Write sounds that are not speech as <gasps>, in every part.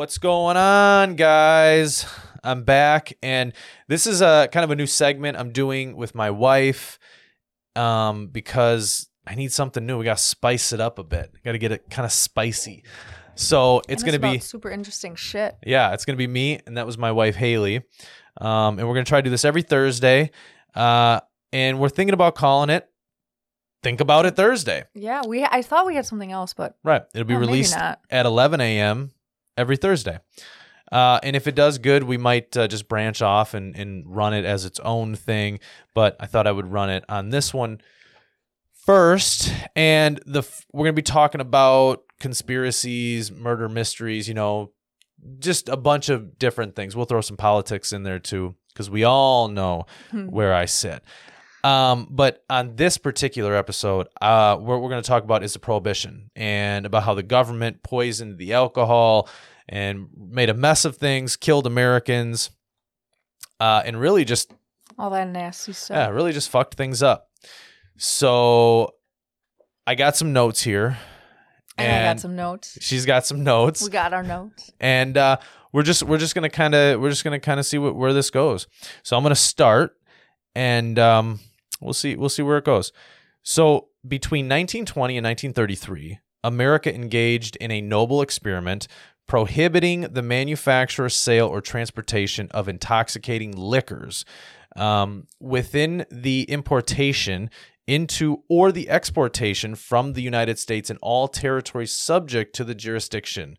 What's going on, guys? I'm back, and this is a kind of a new segment I'm doing with my wife, um, because I need something new. We got to spice it up a bit. Got to get it kind of spicy. So it's And gonna be super interesting shit. yeah, it's gonna be me, and that was my wife Haley, um, and we're gonna try to do this every Thursday, uh, and we're thinking about calling it "Think About It Thursday." Yeah, we. I thought we had something else, but Right. It'll be oh, released at 11 a.m. every Thursday. Uh, and if it does good, we might uh, just branch off and, and run it as its own thing. But I thought I would run it on this one first. And the f- we're going to be talking about conspiracies, murder mysteries, you know, just a bunch of different things. We'll throw some politics in there too, because we all know Hmm. where I sit. Um, but on this particular episode, uh, what we're going to talk about is the prohibition and about how the government poisoned the alcohol and made a mess of things, killed Americans, uh, and really just all that nasty stuff. yeah, really just fucked things up. So I got some notes here. and I got some notes. She's got some notes We got our notes. and uh, we're just we're just gonna kind of we're just gonna kind of see what, where this goes. So I'm gonna start, and um, we'll see we'll see where it goes. So between 1920 and 1933, America engaged in a noble experiment prohibiting the manufacture, sale, or transportation of intoxicating liquors. Um, within the importation into or the exportation from the United States in all territories subject to the jurisdiction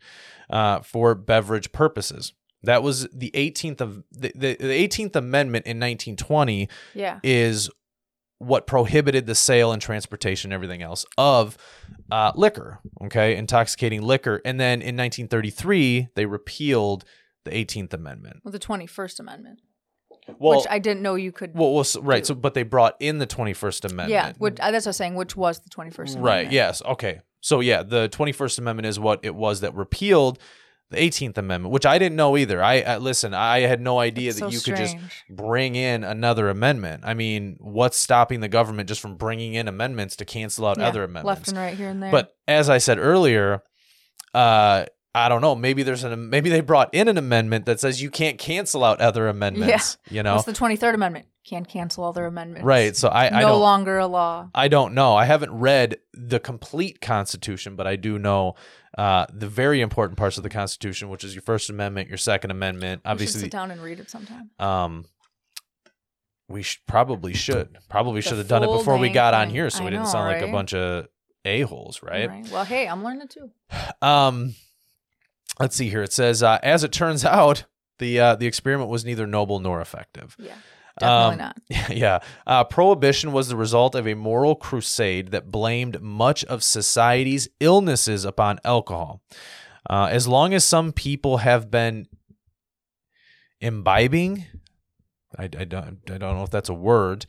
uh, for beverage purposes. That was the 18th of the, the, the 18th Amendment in 1920 Yeah. is what prohibited the sale and transportation and everything else of uh, liquor, okay, intoxicating liquor. And then in 1933, they repealed the 18th Amendment. Well, the Twenty First Amendment, Well, which I didn't know you could. well, well, so- right. do. So, but they brought in the 21st Amendment. yeah, which, uh, that's what I was saying. Which was the Twenty First Amendment? Right. Yes. Okay. So yeah, the 21st Amendment is what it was that repealed the 18th Amendment, which I didn't know either. I, I listen, I had no idea It's that so you could just bring in another amendment. I mean, what's stopping the government just from bringing in amendments to cancel out Yeah, other amendments? left and right here and there. But as I said earlier, uh I don't know. Maybe there's an maybe they brought in an amendment that says you can't cancel out other amendments. Yeah. You know, what's the Twenty Third Amendment? Can't cancel other amendments. right? So I, no I don't longer a law. I don't know. I haven't read the complete Constitution, but I do know uh, the very important parts of the Constitution, which is your First Amendment, your Second Amendment. Obviously, sit down and read it sometime. um, we sh- probably should probably should have done it before we got on here, so I we didn't know, sound like a bunch of a holes, right? Well, hey, I'm learning too. Um, let's see here. It says, uh, as it turns <laughs> out, the uh, the experiment was neither noble nor effective. Yeah, definitely Um, not. <laughs> Yeah. Uh, prohibition was the result of a moral crusade that blamed much of society's illnesses upon alcohol. Uh, as long as some people have been imbibing, I, I, don't, I don't know if that's a word,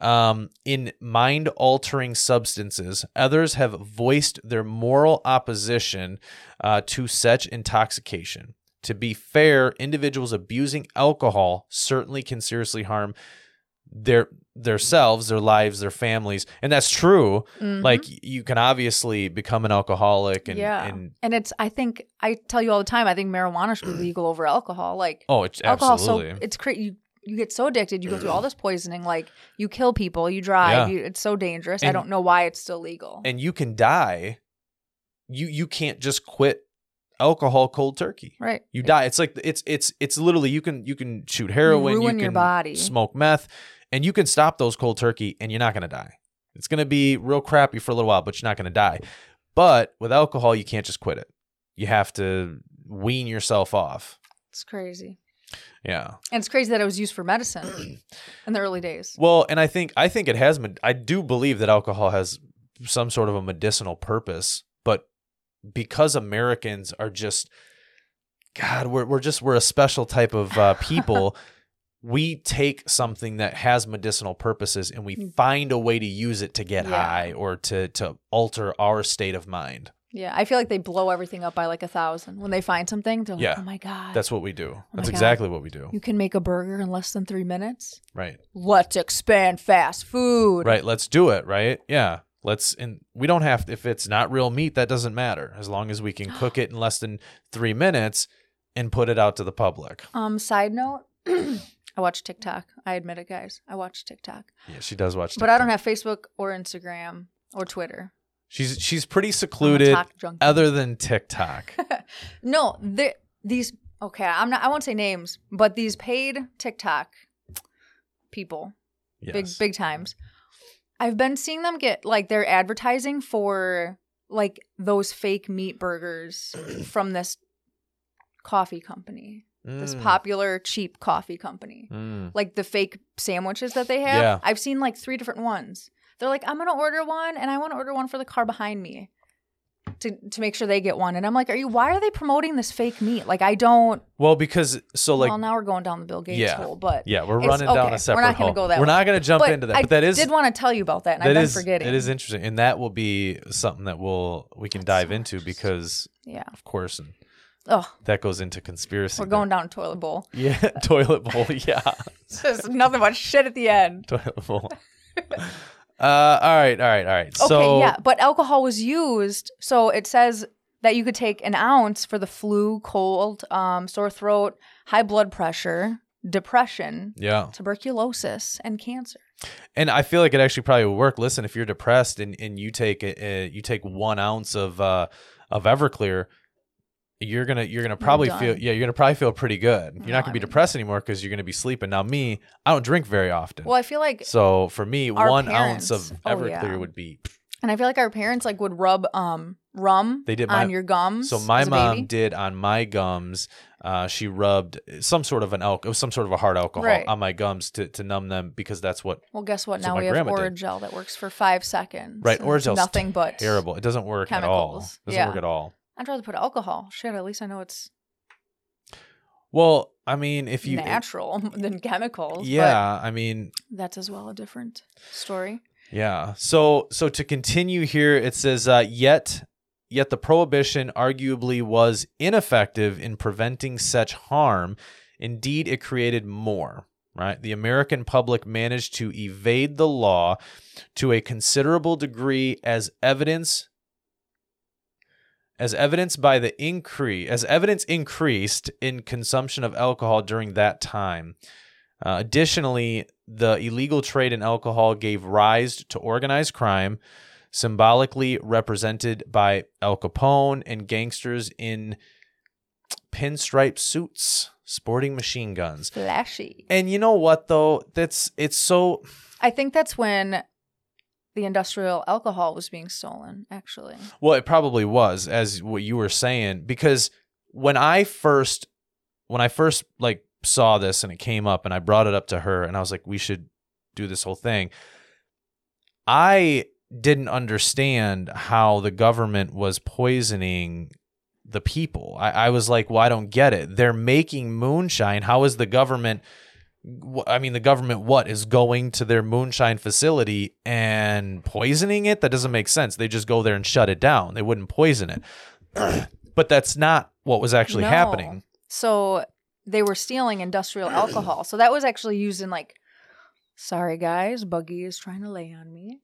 um, in mind altering substances, others have voiced their moral opposition uh, to such intoxication. To be fair, individuals abusing alcohol certainly can seriously harm their themselves, their lives, their families, and that's true. Mhm. Like you can obviously become an alcoholic, and yeah, and and it's. I think I tell you all the time. I think marijuana should be legal over alcohol. Like oh, it's alcohol, absolutely so it's crazy. You you get so addicted. You go through all this poisoning. Like you kill people. You drive. Yeah. You, it's so dangerous. I don't know why it's still legal. and you can die. You you can't just quit alcohol cold turkey. right. You die. It's like it's it's it's literally you can you can shoot heroin, you, ruin can your body. smoke meth, and you can stop those cold turkey, and you're not gonna die. It's gonna be real crappy for a little while, but you're not gonna die. But with alcohol, you can't just quit it. You have to wean yourself off. It's crazy. Yeah. And it's crazy that it was used for medicine <clears throat> in the early days. Well, and I think I think it has. I do believe that alcohol has some sort of a medicinal purpose, but because Americans are just, God, we're we're just we're a special type of uh, <laughs> people. we take something that has medicinal purposes and we Mm. find a way to use it to get Yeah. high or to to alter our state of mind. Yeah, I feel like they blow everything up by like a thousand when they find something. They're like, Yeah. oh my god, That's what we do. my That's exactly what we do. you can make a burger in less than three minutes. Right. Let's expand fast food. Right. Let's do it. Right. Yeah. Let's and we don't have if it's not real meat that doesn't matter as long as we can cook <gasps> it in less than three minutes. and put it out to the public. Um, side note, <clears throat> I watch TikTok. I admit it, guys. I watch TikTok, Yeah, she does watch. but I don't have Facebook or Instagram or Twitter. She's she's pretty secluded, other than TikTok. <laughs> no, the, these. Okay, I'm not. I won't say names, but these paid TikTok people, Yes. big big times. I've been seeing them get like they're advertising for like those fake meat burgers <clears throat> from this coffee company, this Mm, popular cheap coffee company. mm. like the fake sandwiches that they have. Yeah. I've seen like three different ones. They're like, I'm gonna order one, and I want to order one for the car behind me, to to make sure they get one. And I'm like, are you? Why are they promoting this fake meat? Like, I don't. Well, because so like well, now we're going down the Bill Gates Yeah. hole, but yeah, we're running down okay, a separate we're not gonna go that we're way. not going to jump but into that, I but that is did want to tell you about that, and that I've been is- forgetting. it is interesting, and that will be something that we'll we can That's dive so into because yeah. of course, and Oh, that goes into conspiracy. we're going down a toilet bowl. <laughs> Yeah, toilet bowl. <laughs> Yeah, <laughs> There's nothing but shit at the end. toilet bowl. Uh, all right, all right, all right. Okay, so yeah, but alcohol was used. So it says that you could take an ounce for the flu, cold, um, sore throat, high blood pressure, depression, yeah, tuberculosis, and cancer. and I feel like it actually probably would work. Listen, if you're depressed and, and you take a, a, you take one ounce of uh of Everclear, you're gonna you're gonna probably feel yeah you're gonna probably feel pretty good. You're No, not gonna I be mean- depressed anymore because you're gonna be sleeping. Now me, I don't drink very often. Well, I feel like, So for me, one ounce of parents- oh, Everclear yeah. would be. and I feel like our parents like would rub um rum They did on your gums. So my mom did on my gums. Uh, she rubbed some sort of an alcohol, some sort of a hard alcohol Right. on my gums to, to numb them because that's what Well, guess what? Now my we have did. Orajel that works for five seconds. right. and Or it's just nothing but terrible. It doesn't work at all. chemicals. Doesn't Yeah. work at all. I'd rather put alcohol. Shit, at least I know it's Well, I mean, if you natural <laughs> than chemicals. but yeah, I mean, that's as well a different story. Yeah. So so to continue here, it says uh, yet yet the prohibition arguably was ineffective in preventing such harm. Indeed, it created more. Right. The American public managed to evade the law to a considerable degree as evidence as evidenced by the increase as evidence increased in consumption of alcohol during that time. Uh, additionally, the illegal trade in alcohol gave rise to organized crime, symbolically represented by Al Capone and gangsters in pinstripe suits sporting machine guns. Flashy. And you know what though? That's it's so I think that's when the industrial alcohol was being stolen, actually. Well, it probably was, as what you were saying, because when I first, when I first like saw this and it came up, and I brought it up to her, and I was like, we should do this whole thing. I didn't understand how the government was poisoning the people. I, I was like, well, I don't get it. They're making moonshine. How is the government? I mean, the government what is going to their moonshine facility and poisoning it? That doesn't make sense. They just go there and shut it down. They wouldn't poison it. <clears throat> but that's not what was actually No. happening. So they were stealing industrial alcohol. So that was actually used in like, sorry guys, Buggy is trying to lay on me.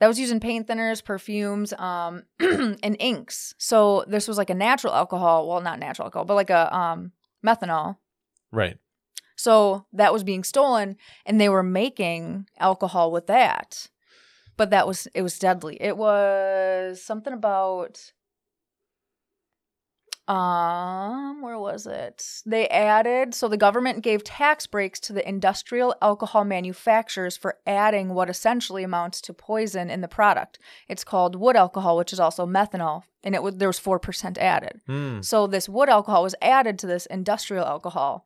That was used in paint thinners, perfumes, um, <clears throat> and inks. So this was like a natural alcohol. Well, not natural alcohol, but like a um, methanol. Right. So that was being stolen, and they were making alcohol with that. But that was it was deadly. It was something about um where was it? They added so the government gave tax breaks to the industrial alcohol manufacturers for adding what essentially amounts to poison in the product. It's called wood alcohol, which is also methanol, and it was there was 4% added. Hmm. So this wood alcohol was added to this industrial alcohol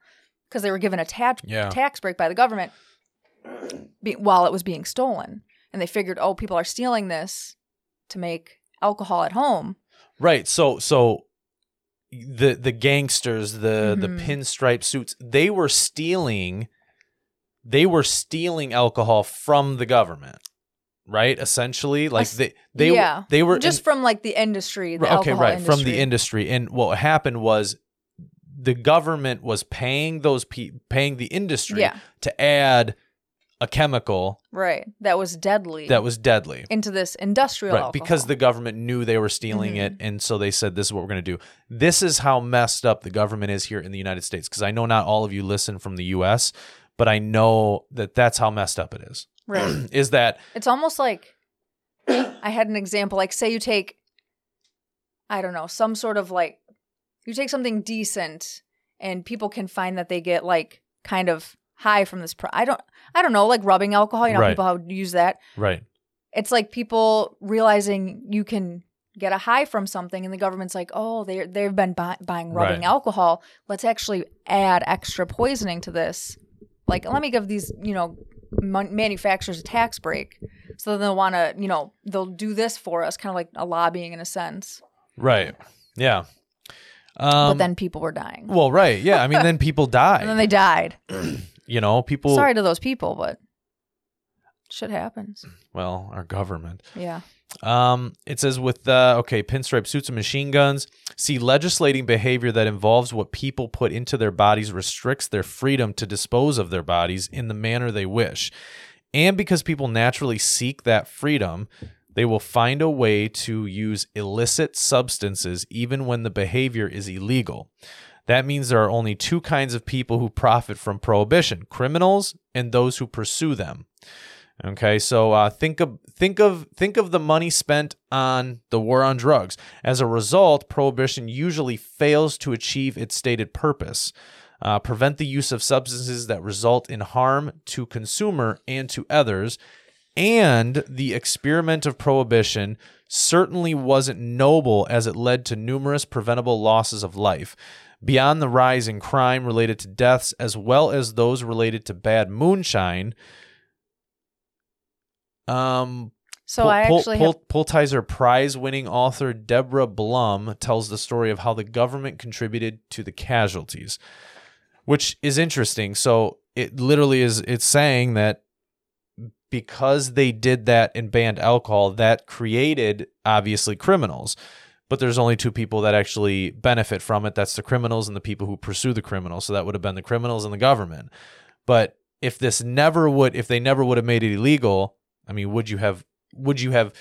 because they were given a tax Yeah. tax break by the government be- while it was being stolen, and they figured, oh, people are stealing this to make alcohol at home. Right. So so the the gangsters, the the Mhm. pinstripe suits, they were stealing they were stealing alcohol from the government. Right? Essentially, like they they yeah, they were just from like the industry, the okay, right, industry. from the industry. And what happened was the government was paying those pe- paying the industry Yeah, to add a chemical Right. That was deadly. that was deadly. into this industrial Right, alcohol. because the government knew they were stealing it, Mhm. and so they said, "This is what we're going to do." This is how messed up the government is here in the United States. Because I know not all of you listen from the U.S., but I know that that's how messed up it is. right. <clears throat> is that It's almost like <coughs> I had an example. Like, say you take, I don't know, some sort of like, you take something decent, and people can find that they get like kind of high from this. Pro- I don't, I don't know, like rubbing alcohol. You know, Right. people how to use that. right? It's like people realizing you can get a high from something, and the government's like, oh, they they've been buy- buying rubbing Right. alcohol. Let's actually add extra poisoning to this. Like, let me give these, you know, manufacturers a tax break, so then they'll want to, you know, they'll do this for us, kind of like a lobbying in a sense. Right. Yeah. Um, but then people were dying, well, right. Yeah. I mean, then <laughs> people die. and then they died. <clears throat> you know, people. Sorry to those people, but shit happens. Well, our government. Yeah. Um, it says with uh, okay, pinstripe suits and machine guns. See, legislating behavior that involves what people put into their bodies restricts their freedom to dispose of their bodies in the manner they wish, and because people naturally seek that freedom, they will find a way to use illicit substances even when the behavior is illegal. That means there are only two kinds of people who profit from prohibition: criminals and those who pursue them. Okay, so uh, think of think of think of the money spent on the war on drugs. As a result, prohibition usually fails to achieve its stated purpose. Uh, prevent the use of substances that result in harm to consumer and to others. And the experiment of prohibition certainly wasn't noble as it led to numerous preventable losses of life. Beyond the rise in crime related to deaths, as well as those related to bad moonshine, um, So Pul- I actually Pulitzer Prize-winning author Deborah Blum tells the story of how the government contributed to the casualties, which is interesting. So it literally is. It's saying that because they did that and banned alcohol, that created obviously criminals. But there's only two people that actually benefit from it. That's the criminals and the people who pursue the criminals. So that would have been the criminals and the government. But if this never would, if they never would have made it illegal, I mean, would you have? Would you have?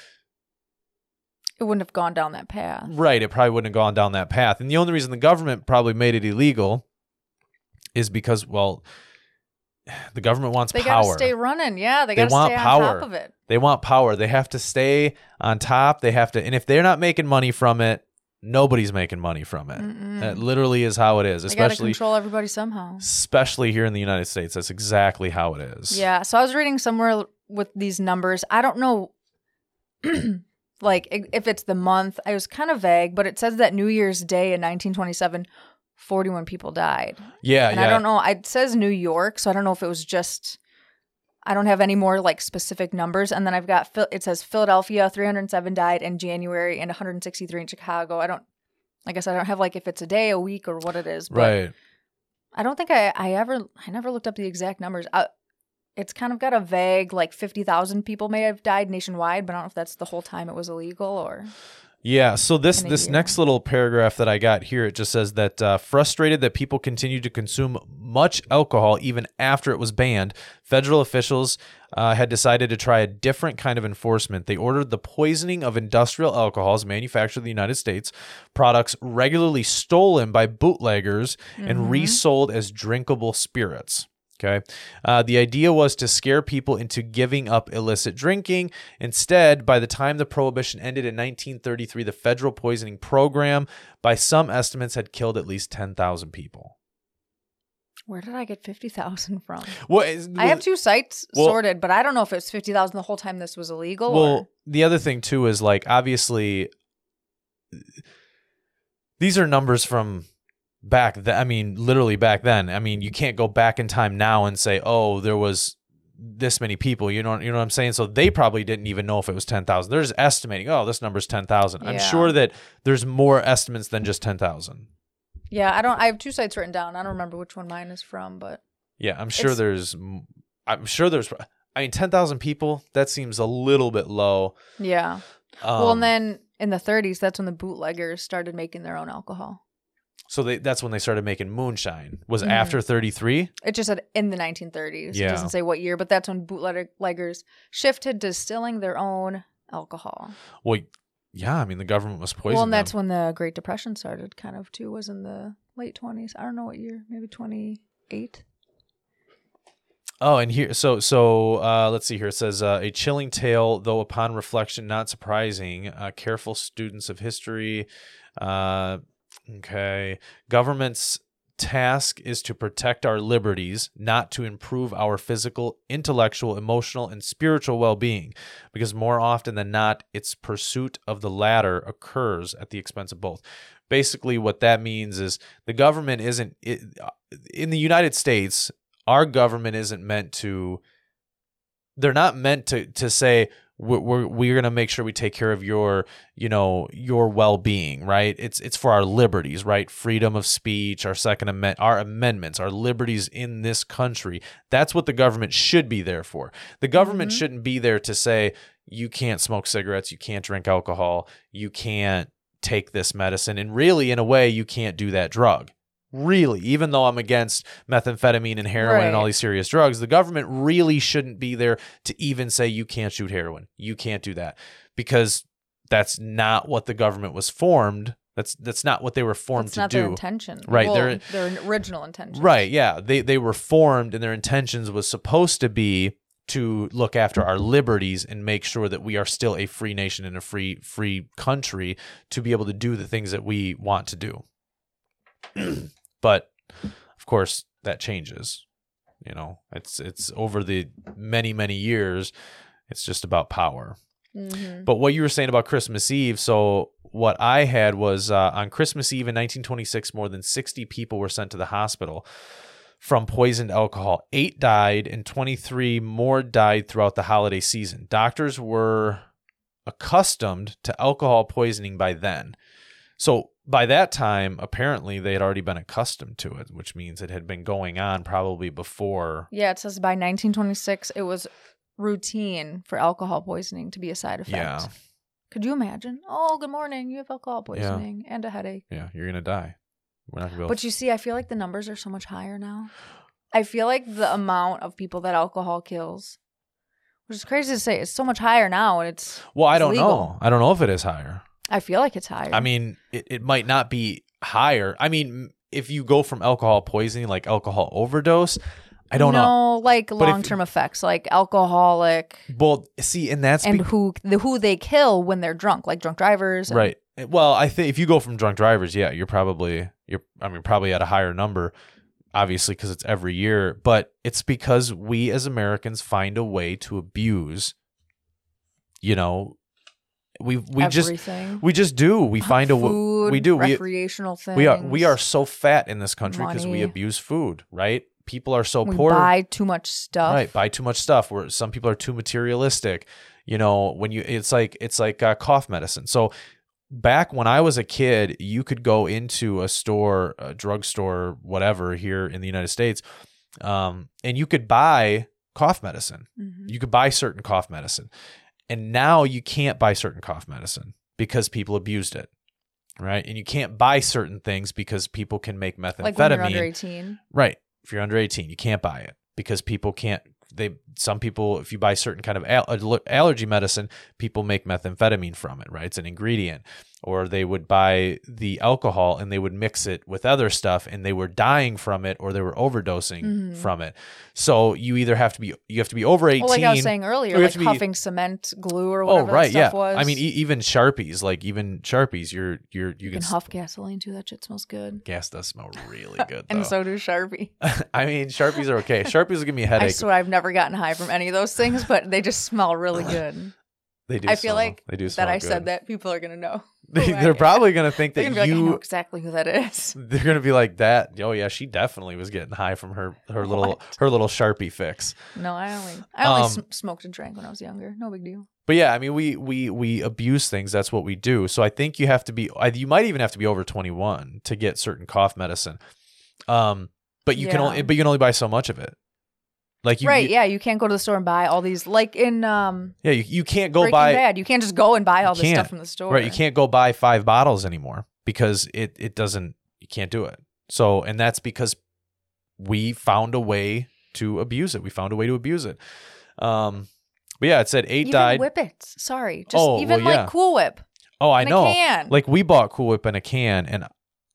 it wouldn't have gone down that path. Right, it probably wouldn't have gone down that path. And the only reason the government probably made it illegal is because, well, the government wants They power. They gotta stay running. Yeah, they They gotta want stay on top of it. They want power. They have to stay on top. They have to, and if they're not making money from it, nobody's making money from it. Mm-mm. That literally is how it is, They especially control everybody somehow. especially here in the United States. That's exactly how it is. Yeah. So I was reading somewhere with these numbers. I don't know, <clears throat> like if it's the month. I was kind of vague, but it says that New Year's Day in 1927, 41 people died. yeah, and yeah. I don't know. It says New York, so I don't know if it was just. I don't have any more like specific numbers, and then I've got it says Philadelphia 307 died in January and 163 in Chicago. I don't, I guess I don't have like if it's a day, a week, or what it is. But Right. I don't think I I ever I never looked up the exact numbers. I, it's kind of got a vague like 50,000 people may have died nationwide, but I don't know if that's the whole time it was illegal or Yeah. So this this year. next little paragraph that I got here, it just says that uh, frustrated that people continue to consume much alcohol even after it was banned, federal officials uh, had decided to try a different kind of enforcement. They ordered the poisoning of industrial alcohols manufactured in the United States, products regularly stolen by bootleggers and Mhm. resold as drinkable spirits. Okay. Uh, the idea was to scare people into giving up illicit drinking. Instead, by the time the prohibition ended in 1933, the federal poisoning program, by some estimates, had killed at least 10,000 people. where did I get 50,000 from? Well, is- I have two sites well- sorted, but I don't know if it's 50,000 the whole time this was illegal Well, or the other thing too is like obviously these are numbers from back then. I mean, literally back then. I mean, you can't go back in time now and say, "Oh, there was this many people." You know, you know what I'm saying? So they probably didn't even know if it was 10,000. They're just estimating, "Oh, this number's 10,000." I'm sure that there's more estimates than just 10,000. Yeah, I don't I have two sites written down. I don't remember which one mine is from, but Yeah, I'm sure there's i'm sure there's I mean, 10,000 people, that seems a little bit low. yeah. Um, well, and then in the 30s, that's when the bootleggers started making their own alcohol. So they, that's when they started making moonshine. Was Mhm. after 33? It just said in the 1930s. Yeah. It doesn't say what year, but that's when bootleggers shifted to distilling their own alcohol. Well, yeah, I mean the government was poisoning well, and that's them. when the Great Depression started, kind of too. Was in the late 20s. I don't know what year. Maybe 28. Oh, and here, so so uh, let's see here. It says uh, a chilling tale, though upon reflection, not surprising. Uh, careful students of history. Uh, okay, government's task is to protect our liberties, not to improve our physical, intellectual, emotional, and spiritual well-being, because more often than not, its pursuit of the latter occurs at the expense of both. Basically, what that means is the government isn't it, in the United States our government isn't meant to they're not meant to to say we're we're, we're going to make sure we take care of your you know your well-being right? It's it's for our liberties right? Freedom of speech our second amendment our amendments our liberties in this country. That's what the government should be there for. The government Mhm. shouldn't be there to say you can't smoke cigarettes you can't drink alcohol you can't take this medicine and really in a way you can't do that drug really even though i'm against methamphetamine and heroin and all these serious drugs the government really shouldn't be there to even say you can't shoot heroin you can't do that because that's not what the government was formed that's that's not what they were formed That's to not do their intention. Right, Well, they're- their original intention. Right, yeah. They they were formed and their intentions was supposed to be to look after our liberties and make sure that we are still a free nation and a free free country to be able to do the things that we want to do. <clears throat> but of course that changes. You know, it's it's over the many many years it's just about power. Mhm. But what you were saying about Christmas Eve, so what I had was uh, on Christmas Eve in 1926, more than 60 people were sent to the hospital from poisoned alcohol. Eight died, and 23 more died throughout the holiday season. Doctors were accustomed to alcohol poisoning by then. So by that time, apparently they had already been accustomed to it, which means it had been going on probably before. Yeah, it says by 1926 it was routine for alcohol poisoning to be a side effect. Yeah. Could you imagine? Oh, good morning. You have alcohol Yeah. poisoning and a headache. Yeah, you're gonna die. We're not gonna be able But you see, I feel like the numbers are so much higher now. I feel like the amount of people that alcohol kills, which is crazy to say, it's so much higher now, and it's. Well, I It's don't legal. know. I don't know if it is higher. I feel like it's higher. I mean, it, it might not be higher. I mean, if you go from alcohol poisoning, like alcohol overdose, I don't know. no, like if- long term effects, like alcoholic, Well, see, and that's and be- who the who they kill when they're drunk, like drunk drivers. and- right. Well, I think if you go from drunk drivers, yeah, you're probably you're. I mean, probably at a higher number, obviously, because it's every year. But it's because we as Americans find a way to abuse. You know, we we just we just do. We find a w- Food, we do. We, things. We are we are so fat in this country because we abuse food, right? People are so we poor, buy too much stuff. right? Buy too much stuff. Where some people are too materialistic. You know, when you it's like it's like uh, cough medicine. So back when I was a kid, you could go into a store, a drugstore, whatever here in the United States, um, and you could buy cough medicine. Mhm. You could buy certain cough medicine. And now you can't buy certain cough medicine because people abused it. Right. And you can't buy certain things because people can make methamphetamine. Like when you're under 18. Right. If you're under 18, you can't buy it because people can't. They some people, if you buy certain kind of al- uh, allergy medicine, people make methamphetamine from it. Right, it's an ingredient. Or they would buy the alcohol and they would mix it with other stuff, and they were dying from it, or they were overdosing Mhm. from it. So you either have to be you have to be over 18. Well, like I was saying earlier, like to be- huffing cement glue or Oh whatever right, that yeah. was. I mean, e- even sharpies, like even sharpies, you're you're you, you can, can huff gasoline too. That shit smells good. Gas does smell really <laughs> good. And so do Sharpie. <laughs> I mean, sharpies are okay. <laughs> Sharpies will give me a headache. I swear I've never gotten high from any of those things, but they just smell really good. They do. I feel smell- like they do that I good. said that people are gonna know. <laughs> They, they're am. probably gonna think that gonna be like, know you. exactly who that is. <laughs> They're gonna be like that. Oh yeah, she definitely was getting high from her her little her little sharpie fix. No, I only I only Um, sm- smoked and drank when I was younger. No big deal. But yeah, I mean, we we we abuse things. That's what we do. So I think you have to be. You might even have to be over twenty one to get certain cough medicine. Um, but you can only but you can only buy so much of it. Like you, right? you- yeah, you can't go to the store and buy all these. Like in um, yeah. You, you can't go Breaking buy Bad, you can't just go and buy all this stuff from the store. right. You can't go buy five bottles anymore because it it doesn't. you can't do it. So, and that's because we found a way to abuse it. We found a way to abuse it. Um, but yeah, it said eight even died. Whippets. Sorry, just Oh, even well, yeah. like Cool Whip. oh, I know. Like we bought Cool Whip in a can, and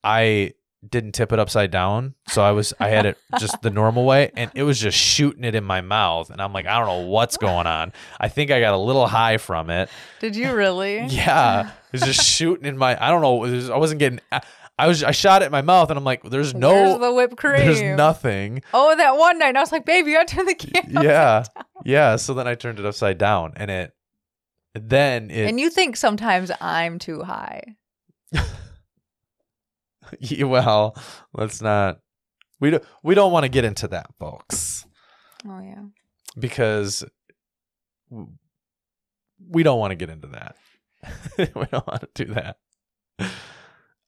I didn't tip it upside down, so I was I had it just the normal way, and it was just shooting it in my mouth, and I'm like, I don't know what's going on. I think I got a little high from it. Did you really? <laughs> Yeah, it was just shooting in my. I don't know. was- I wasn't getting. I, was. I shot it in my mouth, and I'm like, there's no. Where's the whipped cream? there's nothing. Oh, that one night, I was like, "Baby, you got to turn the can." Yeah, down." yeah. So then I turned it upside down, and it. Then it. And you think sometimes I'm too high. <laughs> <laughs> Well, let's not. We don't. We don't want to get into that, folks, Oh yeah. because we don't want to get into that. <laughs> we don't want to do that.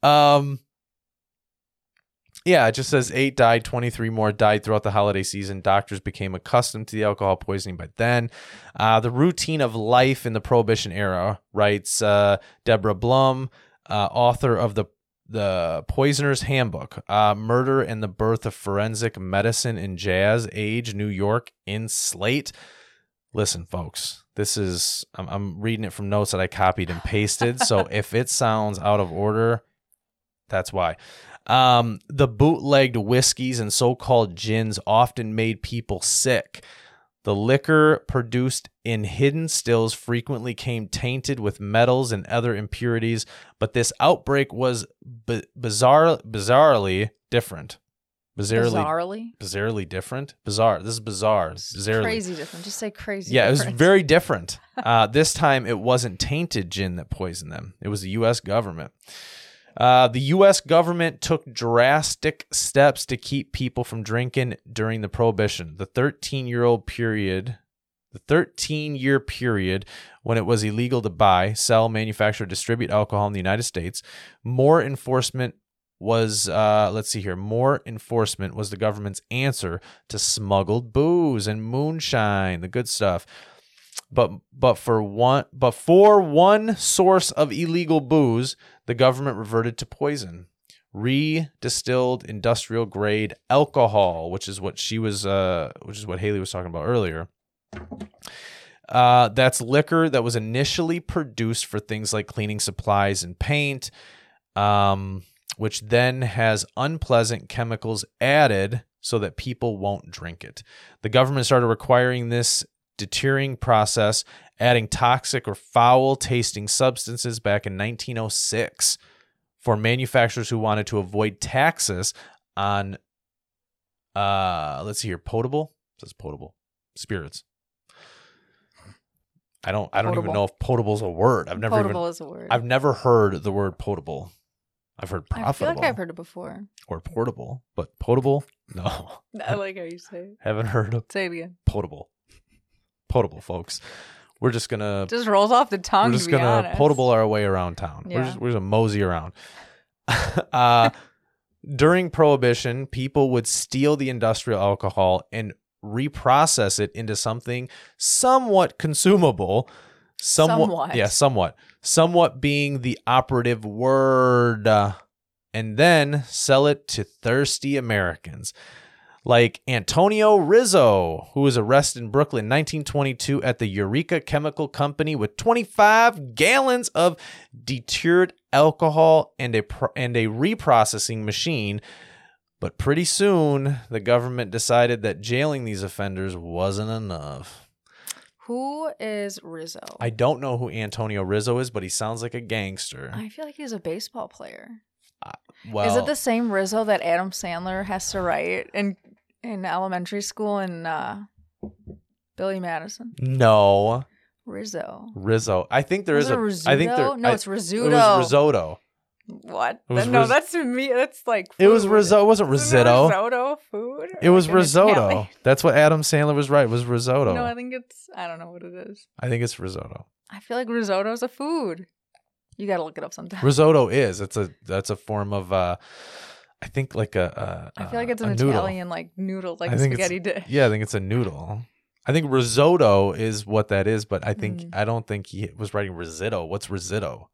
Um. Yeah, it just says eight died, 23 more died throughout the holiday season. Doctors became accustomed to the alcohol poisoning by then. Uh, the routine of life in the Prohibition era, writes uh, Deborah Blum, uh, author of the the Poisoner's Handbook, uh, Murder and the Birth of Forensic Medicine in Jazz Age, New York, in Slate. Listen, folks, this is, I'm, I'm reading it from notes that I copied and pasted. so <laughs> if it sounds out of order, that's why. Um, the bootlegged whiskeys and so called gins often made people sick. The liquor produced in hidden stills frequently came tainted with metals and other impurities, but this outbreak was b- bizarre, bizarrely different. Bizarrely, Bizarrely. bizarrely different. Bizarre. This is bizarre. Bizarrely. Crazy different. Just say crazy. Yeah, it was very different. <laughs> Uh, this time, it wasn't tainted gin that poisoned them. It was the U.S. government. Uh, the U.S. government took drastic steps to keep people from drinking during the Prohibition. The 13 year old period, the 13 year period when it was illegal to buy, sell, manufacture, distribute alcohol in the United States, more enforcement was uh let's see here more enforcement was the government's answer to smuggled booze and moonshine the good stuff but but for one but for one source of illegal booze the government reverted to poison re-distilled industrial grade alcohol which is what she was uh which is what haley was talking about earlier uh, that's liquor that was initially produced for things like cleaning supplies and paint, um, which then has unpleasant chemicals added so that people won't drink it. The government started requiring this deterring process, adding toxic or foul tasting substances back in 1906 for manufacturers who wanted to avoid taxes on, uh, let's see here, potable. It says potable spirits. I don't. I don't even know if potable is a word. I've never Potable even. is a word. I've never heard the word potable. I've heard profitable. I feel like I've heard it before. or portable, but potable, no, <laughs> I like how you say it. haven't heard of Say it again. potable. Potable, folks. We're just gonna Just rolls off the tongue. we're just to gonna honest. potable our way around town. We're Yeah. just we're just gonna mosey around. <laughs> uh, during Prohibition, people would steal the industrial alcohol and reprocess it into something somewhat consumable. Somewhat, Somewhat. yeah, somewhat, somewhat being the operative word, uh, and then sell it to thirsty Americans like Antonio Rizzo, who was arrested in Brooklyn in 1922 at the Eureka Chemical Company with 25 gallons of deterred alcohol and a pro- and a reprocessing machine. But pretty soon, the government decided that jailing these offenders wasn't enough. Who is Rizzo? I don't know who Antonio Rizzo is, but he sounds like a gangster. I feel like he's a baseball player. Uh, well, is it the same Rizzo that Adam Sandler has to write in in elementary school in uh, Billy Madison? no Rizzo. Rizzo? I think there is a. risotto? I think there. No, I- it's risotto. It was risotto. What? Was no, ris- that's me. That's like It was food. risotto. It wasn't risotto. Risotto food. It was Like risotto. That's what Adam Sandler was right. Was risotto. No, I think it's. I don't know what it is. I think it's risotto. I feel like risotto is a food. You got to look it up sometime. Risotto is. It's a. That's a form of. uh I think like a. a I feel like it's an. Italian like noodle, like I a think spaghetti dish. Yeah, I think it's a noodle. I think risotto is what that is, but I think Mm. I don't think he was writing risotto. What's risotto?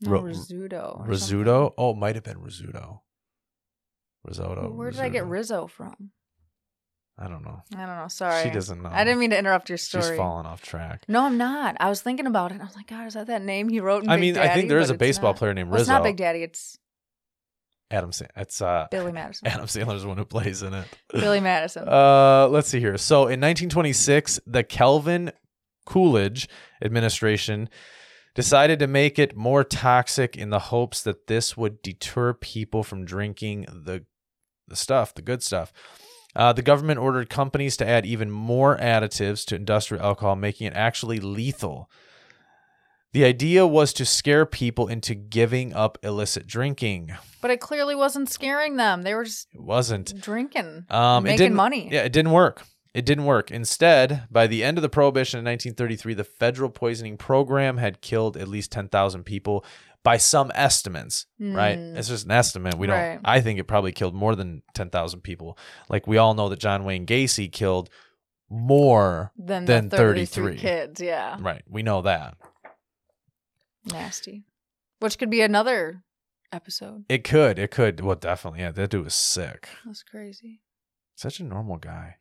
No, Ro- risotto. Risotto. Oh, it might have been risotto. Risotto. Where did I get risotto. Rizzo from? I don't know. I don't know. Sorry. She doesn't know. I didn't mean to interrupt your story. She's falling off track. No, I'm not. I was thinking about it. I was like, God, is that that name he wrote in I mean, I think there is a baseball not. player named Well, it's not Big Daddy. It's Adam. It's uh, Billy Madison. <laughs> Adam Sandler's the one who plays in it. Billy Madison. Uh, let's see here. So in 1926, the Calvin Coolidge administration decided to make it more toxic in the hopes that this would deter people from drinking the the stuff, the good stuff. Uh, the government ordered companies to add even more additives to industrial alcohol, making it actually lethal. The idea was to scare people into giving up illicit drinking. but it clearly wasn't scaring them. They were just It wasn't. drinking, Um, it making didn't, money. Yeah, it didn't work. It didn't work. Instead, by the end of the prohibition in 1933, the federal poisoning program had killed at least 10,000 people by some estimates, right? Mm. It's just an estimate. We don't Right. I think it probably killed more than 10,000 people. Like we all know that John Wayne Gacy killed more. Than, Than the 33 33. kids. Yeah. Right. We know that. Nasty. Which could be another episode. It could. It could. Well, definitely. Yeah, that dude was sick. That's crazy. Such a normal guy.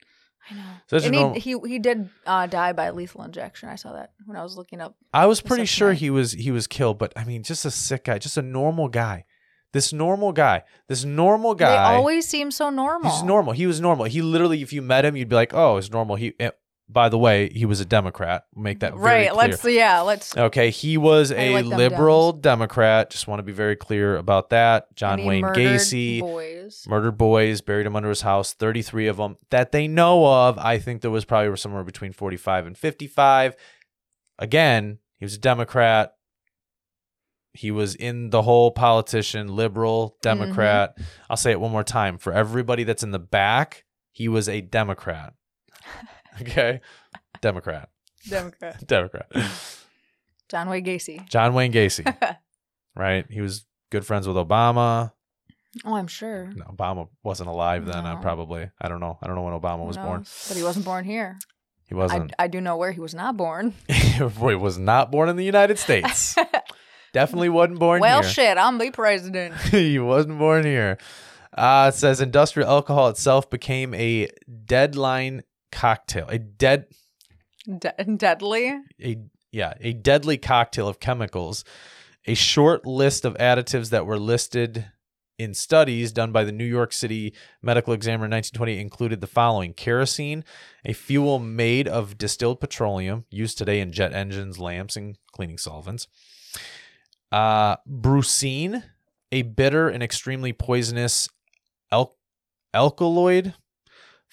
I know. Such a and normal- he, he he did uh, die by lethal injection. I saw that when I was looking up. I was pretty sure night. he was he was killed, but I mean, just a sick guy, just a normal guy. This normal guy, this normal guy. They always seem so normal. He's normal. He was normal. He literally, if you met him, you'd be like, "Oh, it's normal." He, eh, by the way, he was a Democrat. Make that very right. clear. Let's yeah. Let's. Okay, he was I a like liberal Democrat. Just want to be very clear about that. John Wayne murdered Gacy Boys. murdered boys, buried him under his house. Thirty-three of them that they know of. I think there was probably somewhere between forty-five and fifty-five. Again, he was a Democrat. He was in the whole politician, liberal, mm-hmm. Democrat. I'll say it one more time for everybody that's in the back. He was a Democrat. <laughs> <laughs> Okay, Democrat, Democrat. <laughs> Democrat. John Wayne Gacy. John Wayne Gacy, <laughs> right? He was good friends with Obama. Oh, I'm sure. No, Obama wasn't alive then. I No. probably. I don't know. I don't know when Obama was born. But he wasn't born here. He wasn't. I do know where he was not born. he was not born in the United States. Definitely wasn't born well, here. shit, I'm the president. he wasn't born here. Uh, it says industrial alcohol itself became a deadline cocktail. A dead De- deadly. a yeah, a deadly cocktail of chemicals. A short list of additives that were listed in studies done by the New York City Medical Examiner in 1920 included the following: kerosene, a fuel made of distilled petroleum used today in jet engines, lamps, and cleaning solvents. Uh, brucine, a bitter and extremely poisonous al- alkaloid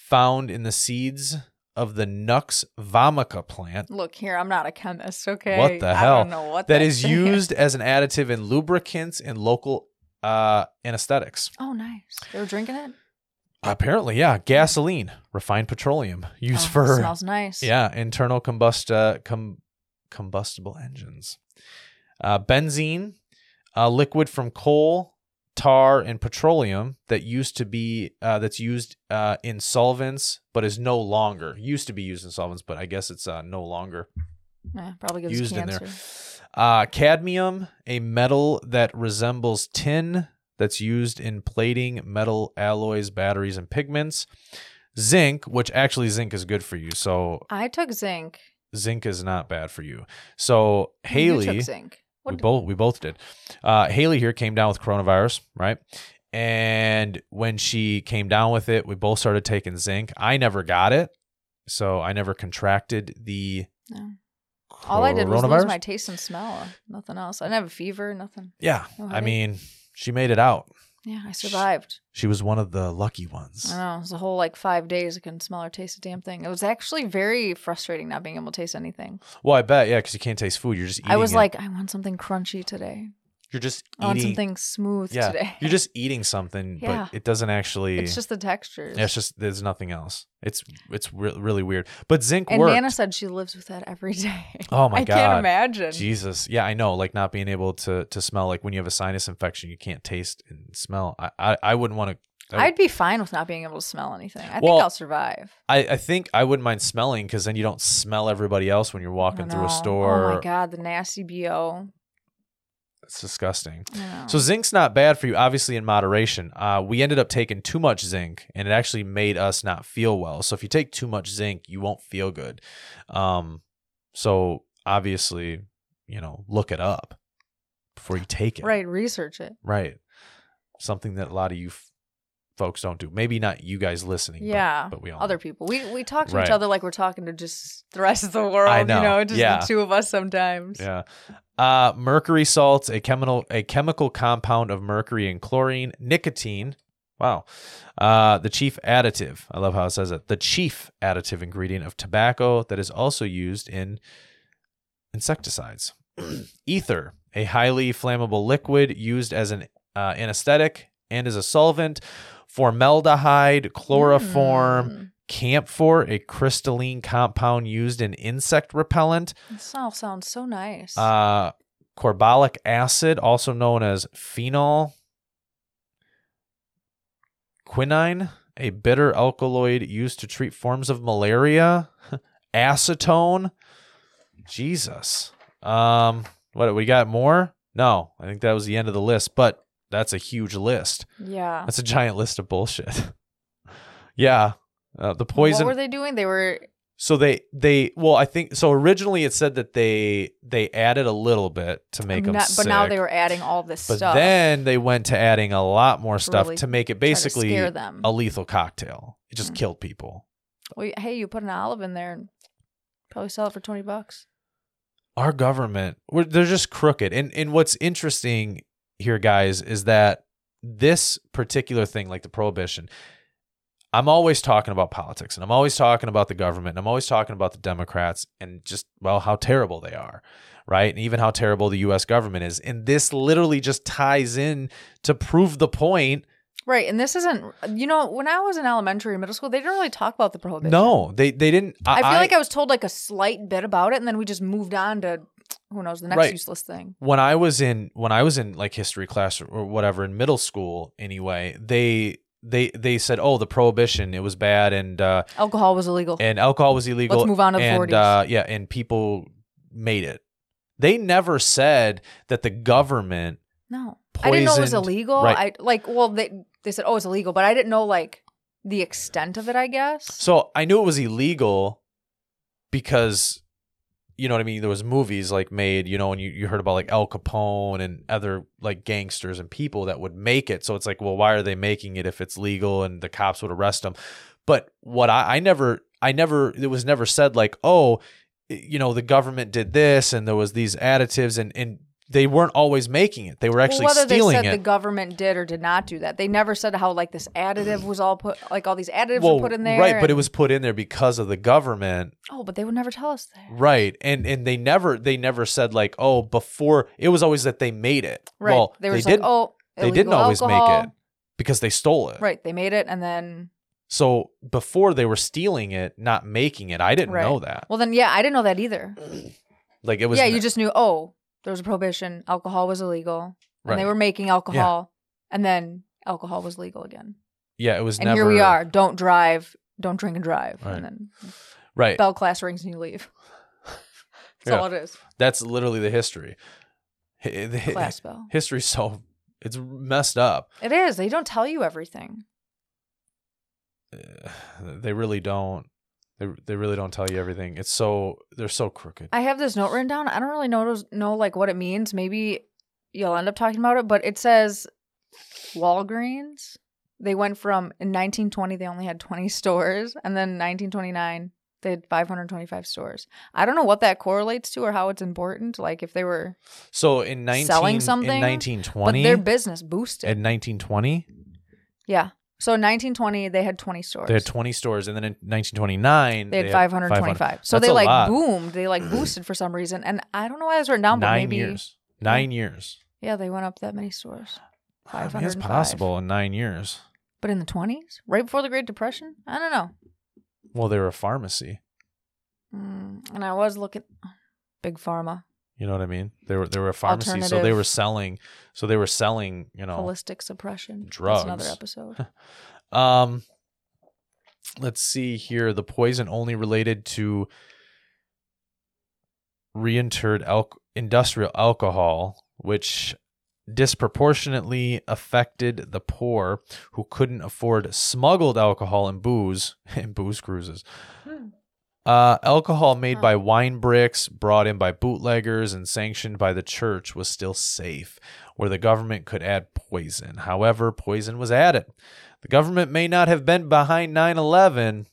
found in the seeds of the Nux vomica plant Look here, I'm not a chemist. Okay. What the I hell? don't know what that that is used <laughs> as an additive in lubricants and local uh, anesthetics. Oh, nice. They were drinking it. Apparently, yeah, gasoline, refined petroleum used Oh, for smells nice. <laughs> yeah internal combust uh, com- combustible engines. Uh, benzene, a liquid from coal, tar, and petroleum that used to be uh, that's used uh, in solvents, but is no longer used to be used in solvents, but I guess it's uh, no longer Yeah, probably gives used in there. cancer. Uh, cadmium, a metal that resembles tin that's used in plating metal alloys, batteries, and pigments. Zinc, which actually zinc is good for you. So I took zinc. zinc is not bad for you. So You Haley, took zinc. We both we both did. Uh, Haley here came down with coronavirus, right? And when she came down with it, we both started taking zinc. I never got it, so I never contracted the. No. All I did was lose my taste and smell. Nothing else. I didn't have a fever. Nothing. Yeah, No I mean, she made it out. Yeah, I survived. She was one of the lucky ones. I know. It was a whole like five days. I couldn't smell or taste a damn thing. It was actually very frustrating not being able to taste anything. Well, I bet, yeah, because you can't taste food. You're just eating. I was it. like, I want something crunchy today. You're just eating. something smooth yeah, today. you're just eating something, Yeah. but it doesn't actually. it's just the textures. Yeah, it's just there's nothing else. It's it's re- really weird. But zinc and worked. Nana said she lives with that every day. <laughs> oh my I god, I can't imagine. Jesus, yeah, I know. Like not being able to to smell. Like when you have a sinus infection, you can't taste and smell. I I, I wouldn't want to. I'd be fine with not being able to smell anything. I Well, think I'll survive. I, I think I wouldn't mind smelling because then you don't smell everybody else when you're walking through a store. Oh my god, the nasty bo. It's disgusting. So zinc's not bad for you, obviously in moderation. Uh, we ended up taking too much zinc, and it actually made us not feel well. So if you take too much zinc, you won't feel good. Um, so obviously, you know, look it up before you take it. right, research it. Right. Something that a lot of you f- folks don't do. Maybe not you guys listening. Yeah, but, we all Other know. people. We we talk to Right. each other like we're talking to just the rest of the world. know, You know, just yeah. the two of us sometimes. Yeah. Uh, mercury salts, a chemical a chemical compound of mercury and chlorine, nicotine. Wow. Uh, the chief additive. I love how it says it. The chief additive ingredient of tobacco that is also used in insecticides. <clears throat> Ether, a highly flammable liquid used as an uh, anesthetic and as a solvent. Formaldehyde, chloroform, Mm. camphor, a crystalline compound used in insect repellent. This all sounds so nice. Uh, carbolic acid, also known as phenol. Quinine, a bitter alkaloid used to treat forms of malaria. <laughs> Acetone. Jesus. Um, what we got more? No, I think that was the end of the list, but that's a huge list. yeah. That's a giant list of bullshit. <laughs> yeah. Uh, the poison What were they doing? They were so they they well I think so originally it said that they they added a little bit to make them not- sick. but now they were adding all this but stuff. then they went to adding a lot more stuff really to make it basically them. a lethal cocktail. It just Mm. killed people. Well, hey, you put an olive in there and probably sell it for twenty bucks. Our government, we're, they're just crooked. And and what's interesting here, guys, is that this particular thing, like the prohibition, I'm always talking about politics and I'm always talking about the government and I'm always talking about the Democrats and just, well, how terrible they are, right? And even how terrible the US government is. And this literally just ties in to prove the point. Right, and this isn't. You know, when I was in elementary and middle school, they didn't really talk about the prohibition. No, they, they didn't. I feel like I was told like a slight bit about it, and then we just moved on to who knows the next Right. useless thing. when I was in when I was in like history class or, whatever in middle school anyway, they they they said, "Oh, the prohibition, it was bad and uh Alcohol was illegal. and alcohol was illegal." Let's move on to the and 40s. uh yeah, and people made it. They never said that the government no, I didn't know it was illegal. right. I like well they they said oh it's illegal, but I didn't know like the extent of it. I guess. So I knew it was illegal because you know what I mean. There was movies like made, you know, and you, you heard about like Al Capone and other like gangsters and people that would make it. So it's like, well, why are they making it if it's legal and the cops would arrest them? But what I, I never, I never, it was never said like, oh, you know, the government did this and there was these additives and and they weren't always making it. They were actually well, whether stealing they said it. the government did or did not do that, they never said how like this additive was all put like all these additives well, were put in there. right, but it was put in there because of the government oh, but they would never tell us that. Right. And and they never they never said like, oh, before it was always that they made it. Right? Well, they were just didn't like oh they didn't always alcohol. make it because they stole it. Right, they made it and then So before they were stealing it, not making it. I didn't Right. know that. well then yeah, I didn't know that either. Like it was yeah, you just knew oh there was a prohibition, alcohol was illegal, and they were making alcohol, and then alcohol was legal again. yeah, it was And never here we are. Don't drive. Don't drink and drive. Right. And then Right. bell class rings and you leave. <laughs> That's Yeah. all it is. That's literally the history. Hi- the- Class bell. History's so it's messed up. It is. They don't tell you everything. They really don't. They, they really don't tell you everything. It's so they're so crooked. I have this note written down. I don't really know know like what it means. Maybe you'll end up talking about it, but it says Walgreens. They went from in 1920 they only had 20 stores, and then 1929 they had 525 stores. I don't know what that correlates to or how it's important. Like if they were, So in 19 Selling something, in but 1920 their business boosted. in 1920 yeah. So in 1920 they had 20 stores. They had 20 stores, and then in 1929 They had 525. So That's they like lot. boomed. They like <clears throat> boosted for some reason, and I don't know why it was written down, but Nine maybe years. Nine years. yeah, they went up that many stores. I mean, it's possible in nine years. But in the 20s, right before the Great Depression, I don't know. Well, they were a pharmacy. Mm, and I was looking, big pharma, You know what I mean? They were they were a pharmacy, so they were selling. So they were selling. You know, holistic suppression. drugs. That's another episode. <laughs> Um, let's see here. The poison only related to reinterred al- industrial alcohol which disproportionately affected the poor who couldn't afford smuggled alcohol and booze <laughs> and booze cruises. Uh, alcohol made by wine bricks, brought in by bootleggers, and sanctioned by the church was still safe, where the government could add poison. However, poison was added. The government may not have been behind 9 11,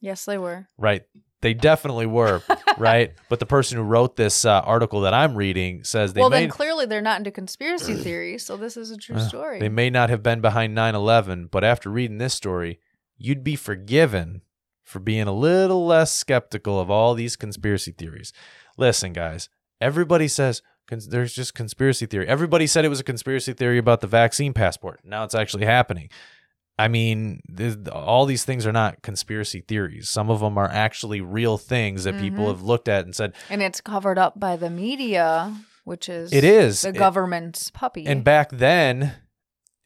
Yes, they were. right? They definitely were, <laughs> right? But the person who wrote this uh, article that I'm reading says they well, may then clearly they're not into conspiracy <clears throat> theories, so this is a true Uh, story. They may not have been behind 9 11, but after reading this story, you'd be forgiven for being a little less skeptical of all these conspiracy theories. Listen, guys, everybody says cons- there's just conspiracy theory. Everybody said it was a conspiracy theory about the vaccine passport. Now it's actually happening. I mean, all these things are not conspiracy theories. Some of them are actually real things that people Mhm. have looked at and said, and it's covered up by the media, which is it is. the It- government's puppy. and back then,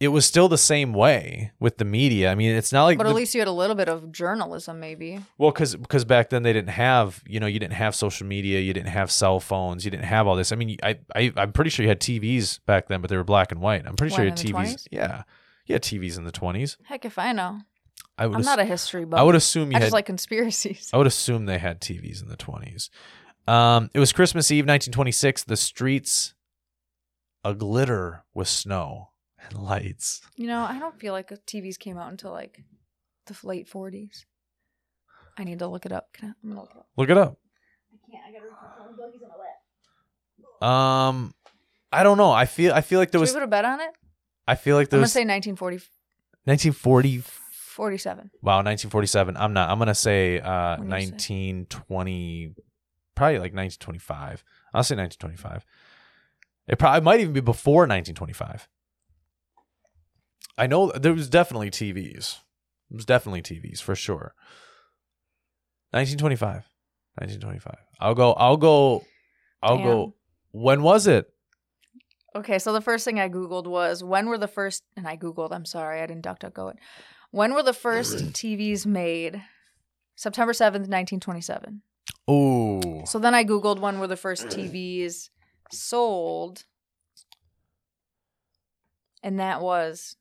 it was still the same way with the media. I mean, it's not like but the- at least you had a little bit of journalism, maybe. Well, because because back then they didn't have you know you didn't have social media, you didn't have cell phones, you didn't have all this. I mean, I I I'm pretty sure you had TVs back then, but they were black and white. I'm pretty sure you had TVs. 20s? Yeah, you had TVs in the 20s. Heck if I know. I would I'm ass- not a history buff. I would assume you I had. just like conspiracies. I would assume they had TVs in the 20s. Um, it was Christmas Eve, 1926. The streets a glitter with snow and lights. You know, I don't feel like TVs came out until like the late 40s. I need to look it up. Can I? I'm gonna look it up. Look it up. I can't. I gotta read buggies on my lap. Um, I don't know. I feel I feel like there Should was. we put a bet on it? I feel like there's I'm there gonna say 1940, 1940. 47. Wow, 1947. I'm not. I'm gonna say uh, What do you say? 1920, probably like 1925. I'll say 1925. It probably might even be before 1925. I know there was definitely TVs. There was definitely TVs for sure. 1925. 1925. I'll go. I'll go. I'll go. When was it? Okay, so the first thing I Googled was when were the first, and I Googled, I'm sorry, I didn't DuckDuckGo it. When were the first <clears throat> TVs made? September 7th, 1927. Oh. So then I Googled when were the first TVs sold, and that was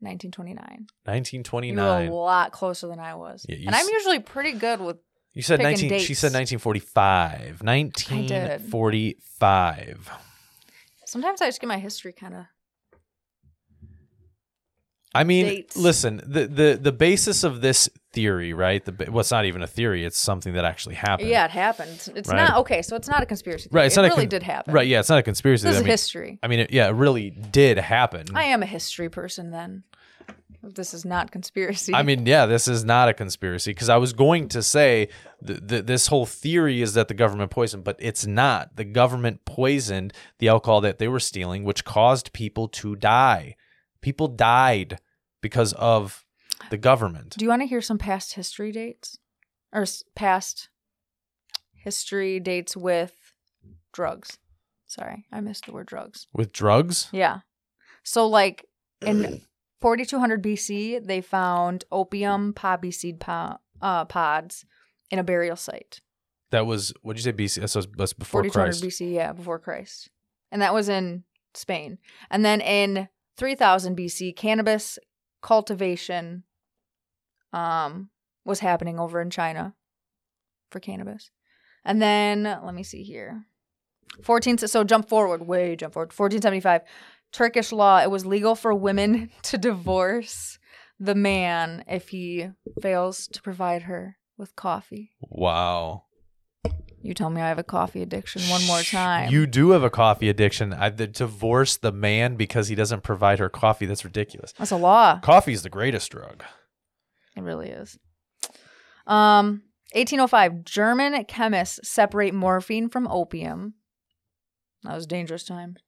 1929. You were 1929. a lot closer than I was. Yeah, and I'm usually pretty good with, You said picking 19 she dates. said 1945. 1945. sometimes I just get my history kind of, I mean, Dates. listen, the, the the basis of this theory, right? The ba- well, it's not even a theory, it's something that actually happened. yeah, it happened. It's Right. not, okay, so it's not a conspiracy theory. Right, it's it not a really con- did happen. Right, yeah, it's not a conspiracy. This I is mean, history. I mean, it, yeah, it really did happen. I am a history person then. This is not conspiracy. I mean, yeah, this is not a conspiracy because I was going to say th- th- this whole theory is that the government poisoned, but it's not. The government poisoned the alcohol that they were stealing, which caused people to die. People died because of the government. Do you want to hear some past history dates? Or past history dates with drugs? Sorry, I missed the word drugs. With drugs? Yeah. So, like in <clears throat> 4200 BC, they found opium poppy seed po- uh, pods in a burial site. That was, what'd you say, BC? That's, that's before 4200 Christ. BC, yeah, before Christ. And that was in Spain. And then in 3000 BC, cannabis cultivation um was happening over in China for cannabis. And then let me see here. 14 so jump forward, way jump forward. 1475 Turkish law, it was legal for women <laughs> to divorce the man if he fails to provide her with coffee. Wow. You tell me I have a coffee addiction one more time. You do have a coffee addiction. I the divorce the man because he doesn't provide her coffee. That's ridiculous. That's a law. Coffee is the greatest drug. It really is. Um, 1805, German chemists separate morphine from opium. That was dangerous times.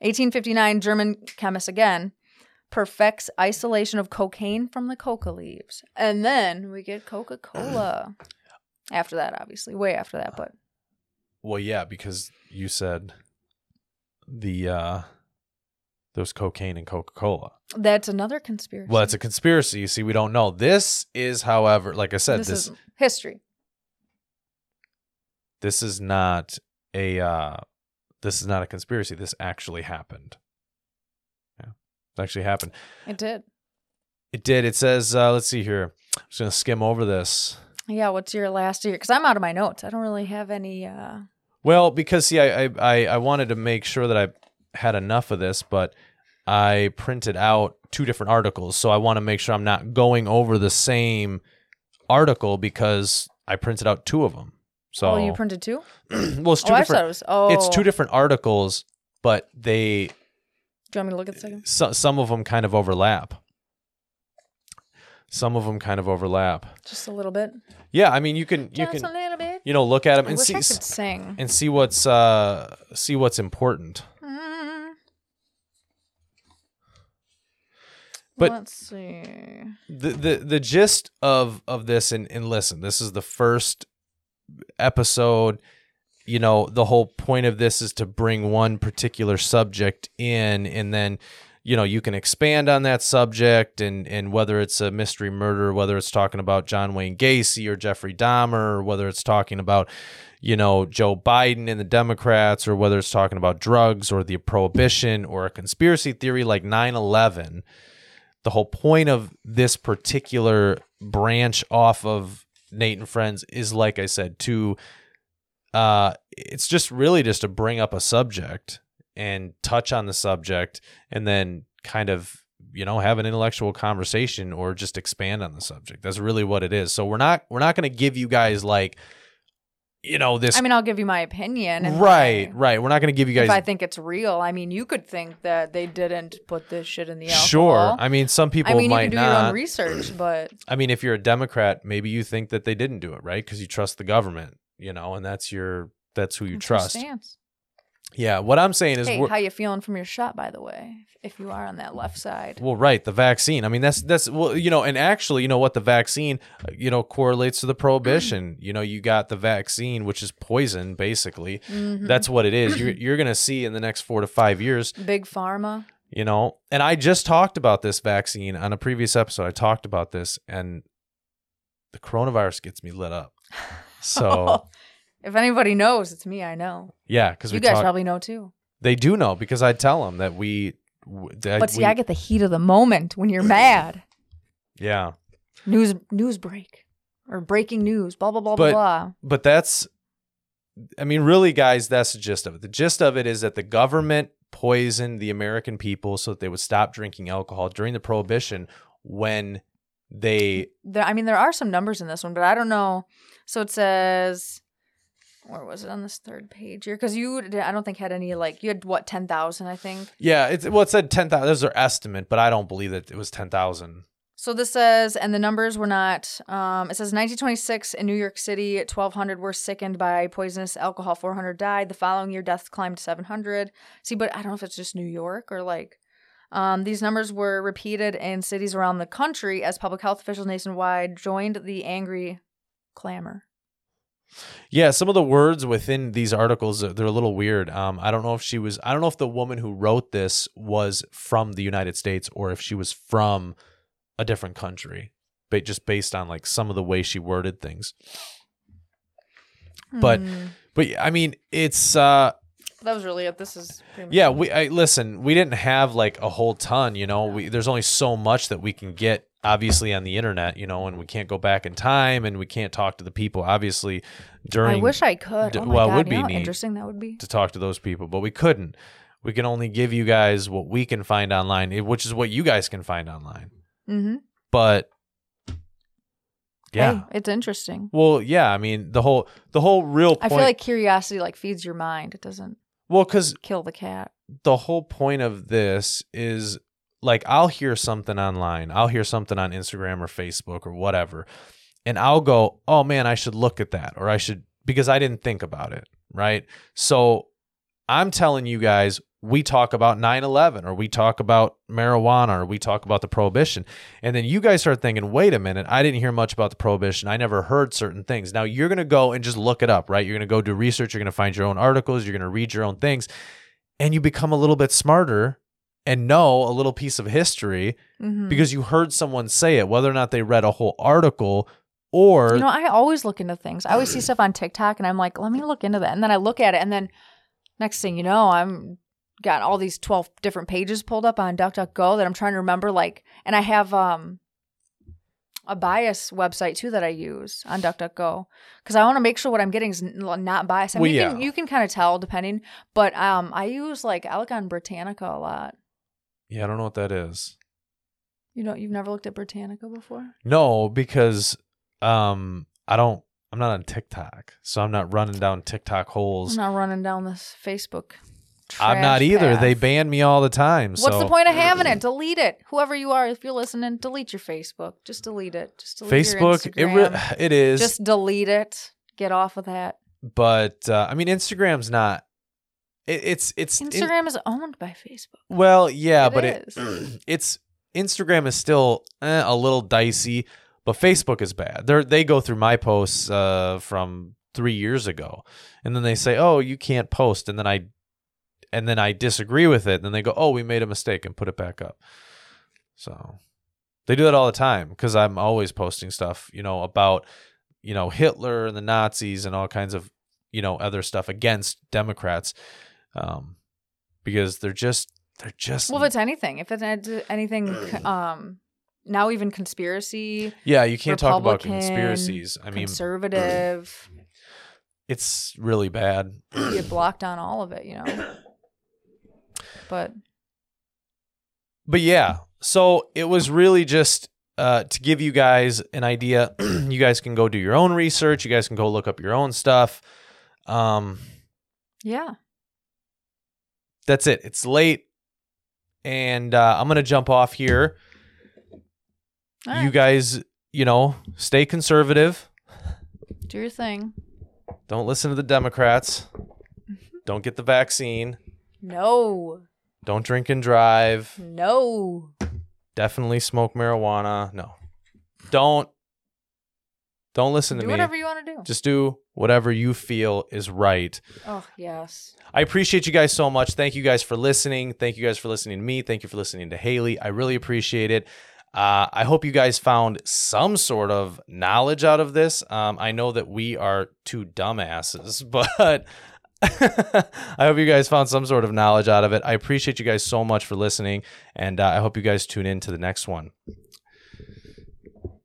1859, German chemist again perfects isolation of cocaine from the coca leaves. And then we get Coca Cola. <clears throat> after that, obviously, way after that, but Well, yeah, because you said the uh there's cocaine in Coca Cola. that's another conspiracy. Well, it's a conspiracy. You see, we don't know. This is, however, like I said, this, this is history. this is not a uh this is not a conspiracy. This actually happened. Yeah, it actually happened. It did. It did. It says, uh, let's see here. I'm just gonna skim over this. Yeah. What's your last year? Because I'm out of my notes. I don't really have any. uh Well, because see, I, I I wanted to make sure that I had enough of this, but I printed out two different articles, so I want to make sure I'm not going over the same article because I printed out two of them. So Oh, you printed two? <clears throat> well, it's two oh, different. it was. Oh, It's two different articles, but they Do you want me to look at the second? so, some of them kind of overlap. Some of them kind of overlap. Just a little bit. Yeah, I mean, you can you Just can a little bit. you know look at them I and wish see I could sing. and see what's uh see what's important. Mm. But- let's see. the the the gist of of this and and listen this is the first episode you know the whole point of this is to bring one particular subject in and then you know you can expand on that subject and and whether it's a mystery murder whether it's talking about John Wayne Gacy or Jeffrey Dahmer or whether it's talking about you know Joe Biden and the Democrats or whether it's talking about drugs or the prohibition or a conspiracy theory like 9/11 the whole point of this particular branch off of Nate and Friends is like I said to uh it's just really just to bring up a subject and touch on the subject and then kind of you know have an intellectual conversation or just expand on the subject that's really what it is so we're not we're not going to give you guys like you know this I mean, I'll give you my opinion. right my- right we're not going to give you If guys I think it's real, I mean, you could think that they didn't put this shit in the alcohol. sure i mean some people I mean, you might can do not your own research, but <clears throat> I mean, if you're a Democrat, maybe you think that they didn't do it, right? Because you trust the government, you know, and that's your that's who you your trust. stance? Yeah, what I'm saying is, Hey, how you feeling from your shot, by the way? If you are on that left side, well, right, the vaccine. I mean, that's that's well, you know, and actually, you know what, the vaccine, uh, you know, correlates to the prohibition. you know, you got the vaccine, which is poison, basically. Mhm. That's what it is. You're <clears throat> you're gonna see in the next four to five years, big pharma. you know. And I just talked about this vaccine on a previous episode. I talked about this, and the coronavirus gets me lit up. <laughs> So. If anybody knows, it's me. I know. Yeah, because we You guys talk, probably know too. they do know because I tell them that we. That But see, we- I get the heat of the moment when you're mad. <laughs> yeah, News news break or breaking news. Blah blah blah But- blah blah. but that's. I mean, really, guys, that's the gist of it. The gist of it is that the government poisoned the American people so that they would stop drinking alcohol during the prohibition when they. There, I mean, there are some numbers in this one, but I don't know. So it says, where was it on this third page here? Because you, I don't think had any like you had what ten thousand, I think. Yeah, it's well, it said ten thousand. That's their estimate, but I don't believe that it was ten thousand. So this says, and the numbers were not. Um, it says 1926 in New York City, 1,200 were sickened by poisonous alcohol. 400 died. The following year, deaths climbed to 700. See, but I don't know if it's just New York or like. Um, these numbers were repeated in cities around the country as public health officials nationwide joined the angry clamor. Yeah, some of the words within these articles uh, they're a little weird. Um, I don't know if she was. I don't know if the woman who wrote this was from the United States or if she was from a different country, but just based on like some of the way she worded things. But- Hmm. But I mean, it's uh, that was really it. This is yeah. We I, listen. We didn't have like a whole ton. You know, we there's only so much that we can get. Obviously, on the internet, you know, and we can't go back in time, and we can't talk to the people. Obviously, during I wish I could. d- Oh well, it would be neat. interesting that would be. to talk to those people, but we couldn't. We can only give you guys what we can find online, which is what you guys can find online. Mm-hmm. But yeah, Hey, it's interesting. well, yeah. I mean, the whole the whole real I feel like curiosity like feeds your mind. It doesn't well, because kill the cat. the whole point of this is like I'll hear something online, I'll hear something on Instagram or Facebook or whatever, and I'll go, "Oh man, I should look at that," or I should because I didn't think about it, right? So I'm telling you guys, we talk about 9/11 or we talk about marijuana or we talk about the prohibition, and then you guys start thinking, "Wait a minute, I didn't hear much about the prohibition. I never heard certain things." Now you're going to go and just look it up, right? You're going to go do research, you're going to find your own articles, you're going to read your own things, and you become a little bit smarter and know a little piece of history Mm-hmm. because you heard someone say it, whether or not they read a whole article or you know, I always look into things. I always see stuff on TikTok, and I'm like, let me look into that, and then I look at it, and then Next thing you know, I'm got all these 12 different pages pulled up on DuckDuckGo that I'm trying to remember like and I have um a bias website too that I use on DuckDuckGo because I want to make sure what I'm getting is not biased. I Well, mean, you yeah. can you can kind of tell depending, but um, I use like I look on Britannica a lot. Yeah, I don't know what that is. You know, you've never looked at Britannica before? No, because um I don't I'm not on TikTok. So I'm not running down TikTok holes. I'm not running down this Facebook. I'm not either. path. They ban me all the time. What's so the point of having it? Delete it. Whoever you are, if you're listening, delete your Facebook. Just delete it. Just delete Facebook it re- <laughs> it is Just delete it. Get off of that. but uh, I mean Instagram's not it, it's it's in- Instagram is owned by Facebook. well, yeah, It but is. it it's Instagram is still eh, a little dicey, but Facebook is bad. They they go through my posts uh, from 3 years ago and then they say, "Oh, you can't post." And then I and then I disagree with it, and then they go, "Oh, we made a mistake," and put it back up. So they do that all the time because I'm always posting stuff, you know, about you know Hitler and the Nazis and all kinds of you know other stuff against Democrats, um, because they're just they're just Well, if it's anything, if it's anything, <clears throat> um, now even conspiracy, yeah, you can't talk about conspiracies. I mean, conservative, it's really bad. you get blocked on all of it, you know. But but yeah, so it was really just uh, to give you guys an idea. <clears throat> you guys can go do your own research. You guys can go look up your own stuff. Um, yeah, that's it. It's late, and uh, I'm gonna jump off here. All You right. guys, you know, stay conservative. do your thing. Don't listen to the Democrats. <laughs> Don't get the vaccine. No, Don't drink and drive. no. Definitely smoke marijuana. No. Don't. Don't listen to me. do me. whatever you want to do. Just do whatever you feel is right. oh yes. I appreciate you guys so much. Thank you guys for listening. Thank you guys for listening to me. Thank you for listening to Haley. I really appreciate it. Uh, I hope you guys found some sort of knowledge out of this. Um, I know that we are two dumbasses, <laughs> but <laughs> I hope you guys found some sort of knowledge out of it. I appreciate you guys so much for listening, and uh, I hope you guys tune in to the next one.